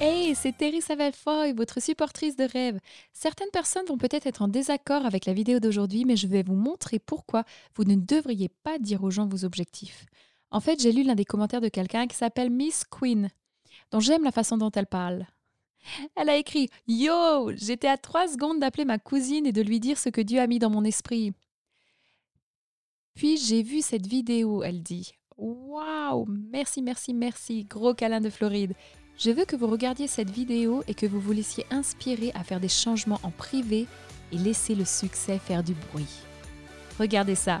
Hey, c'est Terry Savelfoy, votre supportrice de rêve. Certaines personnes vont peut-être être en désaccord avec la vidéo d'aujourd'hui, mais je vais vous montrer pourquoi vous ne devriez pas dire aux gens vos objectifs. En fait, j'ai lu l'un des commentaires de quelqu'un qui s'appelle Miss Queen, dont j'aime la façon dont elle parle. Elle a écrit Yo, j'étais à trois secondes d'appeler ma cousine et de lui dire ce que Dieu a mis dans mon esprit. Puis j'ai vu cette vidéo, elle dit. Waouh, merci, merci, merci, gros câlin de Floride. Je veux que vous regardiez cette vidéo et que vous vous laissiez inspirer à faire des changements en privé et laisser le succès faire du bruit. Regardez ça.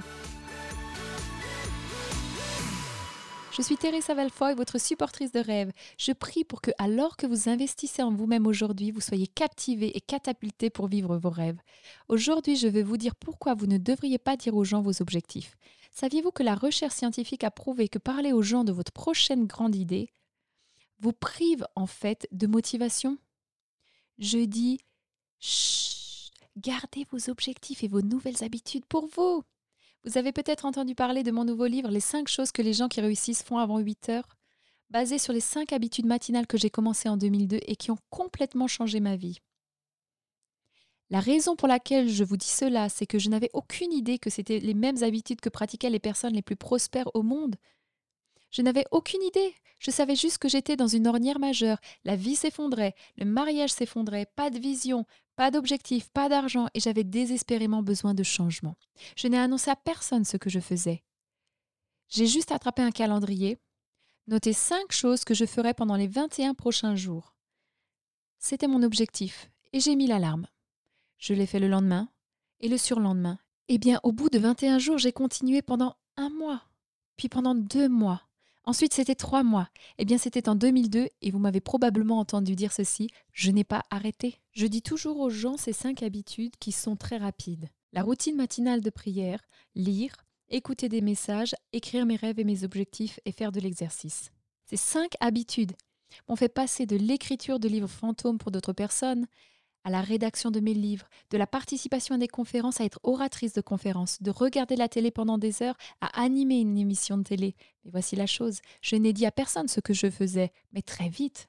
Je suis Teresa Valfoy, votre supportrice de rêve. Je prie pour que, alors que vous investissez en vous-même aujourd'hui, vous soyez captivé et catapulté pour vivre vos rêves. Aujourd'hui, je vais vous dire pourquoi vous ne devriez pas dire aux gens vos objectifs. Saviez-vous que la recherche scientifique a prouvé que parler aux gens de votre prochaine grande idée vous prive en fait de motivation. Je dis, chut, gardez vos objectifs et vos nouvelles habitudes pour vous. Vous avez peut-être entendu parler de mon nouveau livre, Les 5 choses que les gens qui réussissent font avant 8 heures, basé sur les 5 habitudes matinales que j'ai commencé en 2002 et qui ont complètement changé ma vie. La raison pour laquelle je vous dis cela, c'est que je n'avais aucune idée que c'était les mêmes habitudes que pratiquaient les personnes les plus prospères au monde. Je n'avais aucune idée. Je savais juste que j'étais dans une ornière majeure. La vie s'effondrait, le mariage s'effondrait, pas de vision, pas d'objectif, pas d'argent, et j'avais désespérément besoin de changement. Je n'ai annoncé à personne ce que je faisais. J'ai juste attrapé un calendrier, noté cinq choses que je ferais pendant les 21 prochains jours. C'était mon objectif, et j'ai mis l'alarme. Je l'ai fait le lendemain, et le surlendemain. Eh bien, au bout de 21 jours, j'ai continué pendant un mois, puis pendant deux mois, Ensuite, c'était trois mois. Eh bien, c'était en 2002 et vous m'avez probablement entendu dire ceci, je n'ai pas arrêté. Je dis toujours aux gens ces cinq habitudes qui sont très rapides. La routine matinale de prière, lire, écouter des messages, écrire mes rêves et mes objectifs et faire de l'exercice. Ces cinq habitudes m'ont fait passer de l'écriture de livres fantômes pour d'autres personnes à la rédaction de mes livres, de la participation à des conférences à être oratrice de conférences, de regarder la télé pendant des heures à animer une émission de télé. Mais voici la chose, je n'ai dit à personne ce que je faisais, mais très vite.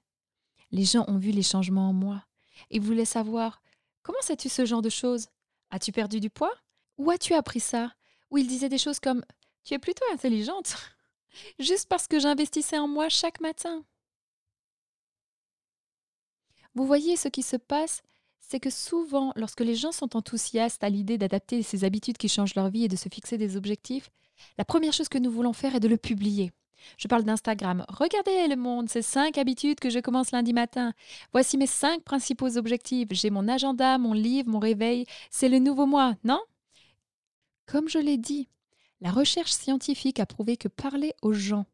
Les gens ont vu les changements en moi et voulaient savoir comment sais-tu ce genre de choses? As-tu perdu du poids? Où as-tu appris ça? Ou ils disaient des choses comme Tu es plutôt intelligente juste parce que j'investissais en moi chaque matin. Vous voyez ce qui se passe c'est que souvent, lorsque les gens sont enthousiastes à l'idée d'adapter ces habitudes qui changent leur vie et de se fixer des objectifs, la première chose que nous voulons faire est de le publier. Je parle d'Instagram. Regardez le monde, ces cinq habitudes que je commence lundi matin. Voici mes cinq principaux objectifs. J'ai mon agenda, mon livre, mon réveil. C'est le nouveau moi, non? Comme je l'ai dit, la recherche scientifique a prouvé que parler aux gens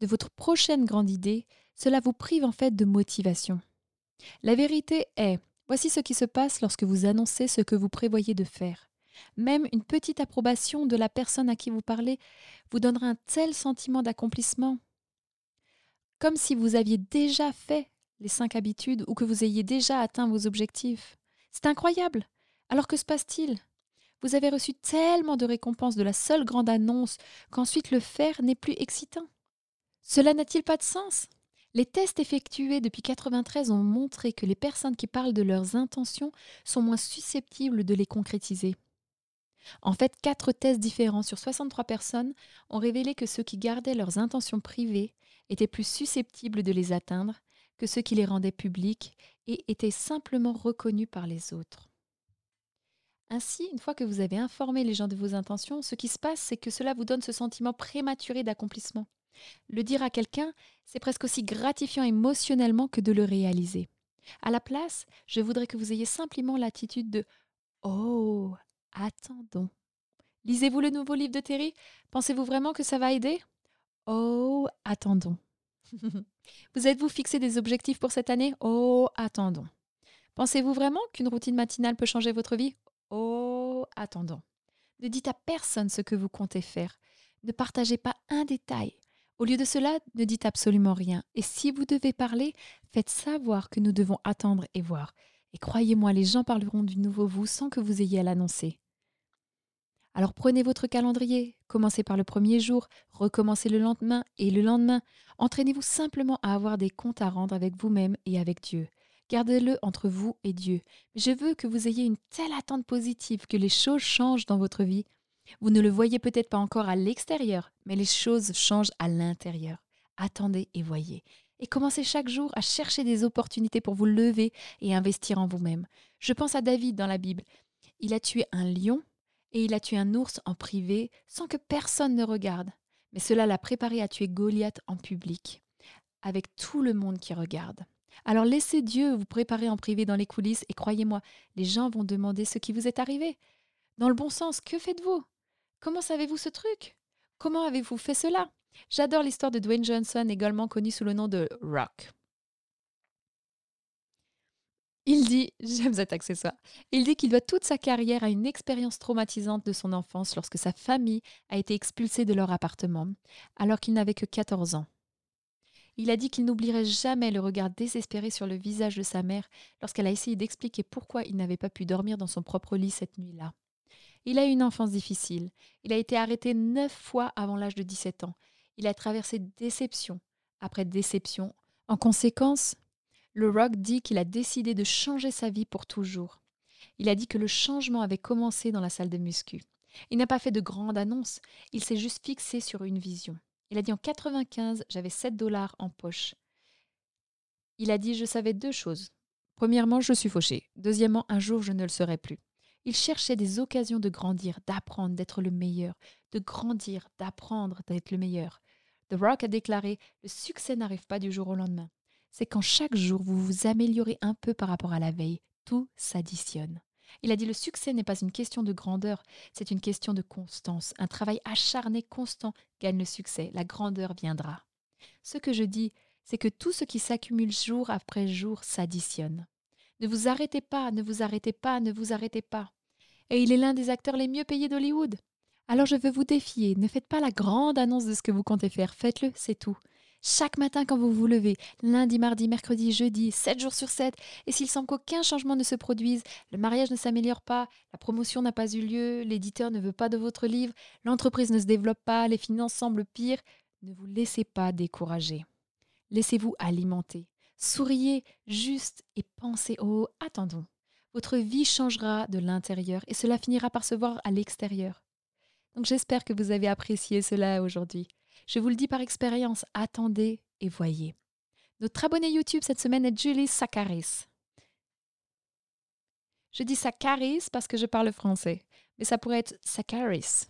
de votre prochaine grande idée, cela vous prive en fait de motivation. La vérité est, Voici ce qui se passe lorsque vous annoncez ce que vous prévoyez de faire. Même une petite approbation de la personne à qui vous parlez vous donnera un tel sentiment d'accomplissement. Comme si vous aviez déjà fait les cinq habitudes ou que vous ayez déjà atteint vos objectifs. C'est incroyable. Alors que se passe-t-il? Vous avez reçu tellement de récompenses de la seule grande annonce qu'ensuite le faire n'est plus excitant. Cela n'a-t-il pas de sens? Les tests effectués depuis 1993 ont montré que les personnes qui parlent de leurs intentions sont moins susceptibles de les concrétiser. En fait, quatre tests différents sur 63 personnes ont révélé que ceux qui gardaient leurs intentions privées étaient plus susceptibles de les atteindre que ceux qui les rendaient publiques et étaient simplement reconnus par les autres. Ainsi, une fois que vous avez informé les gens de vos intentions, ce qui se passe, c'est que cela vous donne ce sentiment prématuré d'accomplissement. Le dire à quelqu'un, c'est presque aussi gratifiant émotionnellement que de le réaliser. À la place, je voudrais que vous ayez simplement l'attitude de Oh, attendons. Lisez-vous le nouveau livre de Terry? Pensez-vous vraiment que ça va aider? Oh, attendons. vous êtes-vous fixé des objectifs pour cette année? Oh, attendons. Pensez-vous vraiment qu'une routine matinale peut changer votre vie? Oh, attendons. Ne dites à personne ce que vous comptez faire. Ne partagez pas un détail. Au lieu de cela, ne dites absolument rien. Et si vous devez parler, faites savoir que nous devons attendre et voir. Et croyez-moi, les gens parleront du nouveau vous sans que vous ayez à l'annoncer. Alors prenez votre calendrier, commencez par le premier jour, recommencez le lendemain et le lendemain. Entraînez-vous simplement à avoir des comptes à rendre avec vous-même et avec Dieu. Gardez-le entre vous et Dieu. Je veux que vous ayez une telle attente positive que les choses changent dans votre vie. Vous ne le voyez peut-être pas encore à l'extérieur, mais les choses changent à l'intérieur. Attendez et voyez. Et commencez chaque jour à chercher des opportunités pour vous lever et investir en vous-même. Je pense à David dans la Bible. Il a tué un lion et il a tué un ours en privé sans que personne ne regarde. Mais cela l'a préparé à tuer Goliath en public, avec tout le monde qui regarde. Alors laissez Dieu vous préparer en privé dans les coulisses et croyez-moi, les gens vont demander ce qui vous est arrivé. Dans le bon sens, que faites-vous? Comment savez-vous ce truc? Comment avez-vous fait cela? J'adore l'histoire de Dwayne Johnson, également connu sous le nom de Rock. Il dit, j'aime cet accessoire, il dit qu'il doit toute sa carrière à une expérience traumatisante de son enfance lorsque sa famille a été expulsée de leur appartement, alors qu'il n'avait que 14 ans. Il a dit qu'il n'oublierait jamais le regard désespéré sur le visage de sa mère lorsqu'elle a essayé d'expliquer pourquoi il n'avait pas pu dormir dans son propre lit cette nuit-là. Il a eu une enfance difficile. Il a été arrêté neuf fois avant l'âge de 17 ans. Il a traversé déception après déception. En conséquence, le rock dit qu'il a décidé de changer sa vie pour toujours. Il a dit que le changement avait commencé dans la salle de muscu. Il n'a pas fait de grande annonce, il s'est juste fixé sur une vision. Il a dit en 95, j'avais 7 dollars en poche. Il a dit je savais deux choses. Premièrement, je suis fauché. Deuxièmement, un jour, je ne le serai plus. Il cherchait des occasions de grandir, d'apprendre, d'être le meilleur, de grandir, d'apprendre, d'être le meilleur. The Rock a déclaré Le succès n'arrive pas du jour au lendemain c'est quand chaque jour vous vous améliorez un peu par rapport à la veille, tout s'additionne. Il a dit le succès n'est pas une question de grandeur, c'est une question de constance. Un travail acharné constant gagne le succès, la grandeur viendra. Ce que je dis, c'est que tout ce qui s'accumule jour après jour s'additionne. Ne vous arrêtez pas, ne vous arrêtez pas, ne vous arrêtez pas. Et il est l'un des acteurs les mieux payés d'Hollywood. Alors je veux vous défier, ne faites pas la grande annonce de ce que vous comptez faire, faites-le, c'est tout. Chaque matin quand vous vous levez, lundi, mardi, mercredi, jeudi, 7 jours sur 7, et s'il semble qu'aucun changement ne se produise, le mariage ne s'améliore pas, la promotion n'a pas eu lieu, l'éditeur ne veut pas de votre livre, l'entreprise ne se développe pas, les finances semblent pires, ne vous laissez pas décourager. Laissez-vous alimenter. Souriez juste et pensez Oh, attendons. Votre vie changera de l'intérieur et cela finira par se voir à l'extérieur. Donc j'espère que vous avez apprécié cela aujourd'hui. Je vous le dis par expérience, attendez et voyez. Notre abonné YouTube cette semaine est Julie Sakaris. Je dis Sakaris parce que je parle français, mais ça pourrait être Sakaris.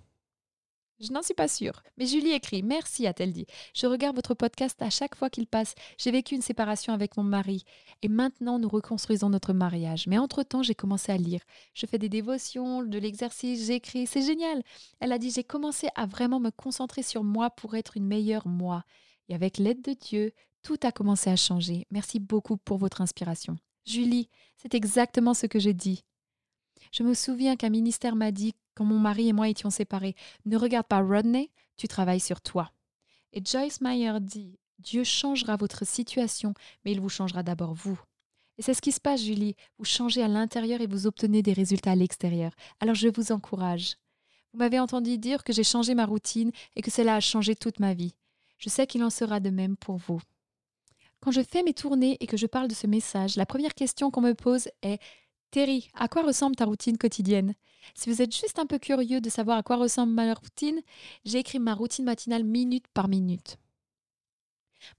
Je n'en suis pas sûre. Mais Julie écrit Merci, a-t-elle dit. Je regarde votre podcast à chaque fois qu'il passe. J'ai vécu une séparation avec mon mari. Et maintenant, nous reconstruisons notre mariage. Mais entre-temps, j'ai commencé à lire. Je fais des dévotions, de l'exercice, j'écris. C'est génial. Elle a dit J'ai commencé à vraiment me concentrer sur moi pour être une meilleure moi. Et avec l'aide de Dieu, tout a commencé à changer. Merci beaucoup pour votre inspiration. Julie, c'est exactement ce que j'ai dit. Je me souviens qu'un ministère m'a dit quand mon mari et moi étions séparés, ne regarde pas Rodney, tu travailles sur toi. Et Joyce Meyer dit, Dieu changera votre situation, mais il vous changera d'abord vous. Et c'est ce qui se passe, Julie. Vous changez à l'intérieur et vous obtenez des résultats à l'extérieur. Alors je vous encourage. Vous m'avez entendu dire que j'ai changé ma routine et que cela a changé toute ma vie. Je sais qu'il en sera de même pour vous. Quand je fais mes tournées et que je parle de ce message, la première question qu'on me pose est Terry, à quoi ressemble ta routine quotidienne? Si vous êtes juste un peu curieux de savoir à quoi ressemble ma routine, j'ai écrit ma routine matinale minute par minute.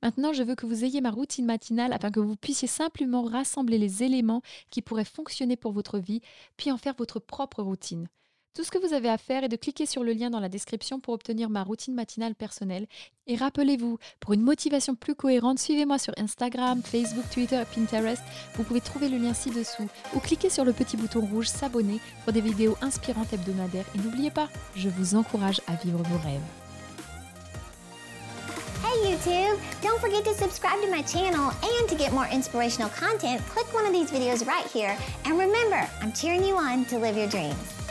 Maintenant, je veux que vous ayez ma routine matinale afin que vous puissiez simplement rassembler les éléments qui pourraient fonctionner pour votre vie, puis en faire votre propre routine. Tout ce que vous avez à faire est de cliquer sur le lien dans la description pour obtenir ma routine matinale personnelle. Et rappelez-vous, pour une motivation plus cohérente, suivez-moi sur Instagram, Facebook, Twitter et Pinterest. Vous pouvez trouver le lien ci-dessous ou cliquez sur le petit bouton rouge s'abonner pour des vidéos inspirantes hebdomadaires. Et n'oubliez pas, je vous encourage à vivre vos rêves. Hey YouTube! Don't forget to subscribe to my channel and to get more inspirational content, click one of these videos right here. And remember, I'm cheering you on to live your dreams.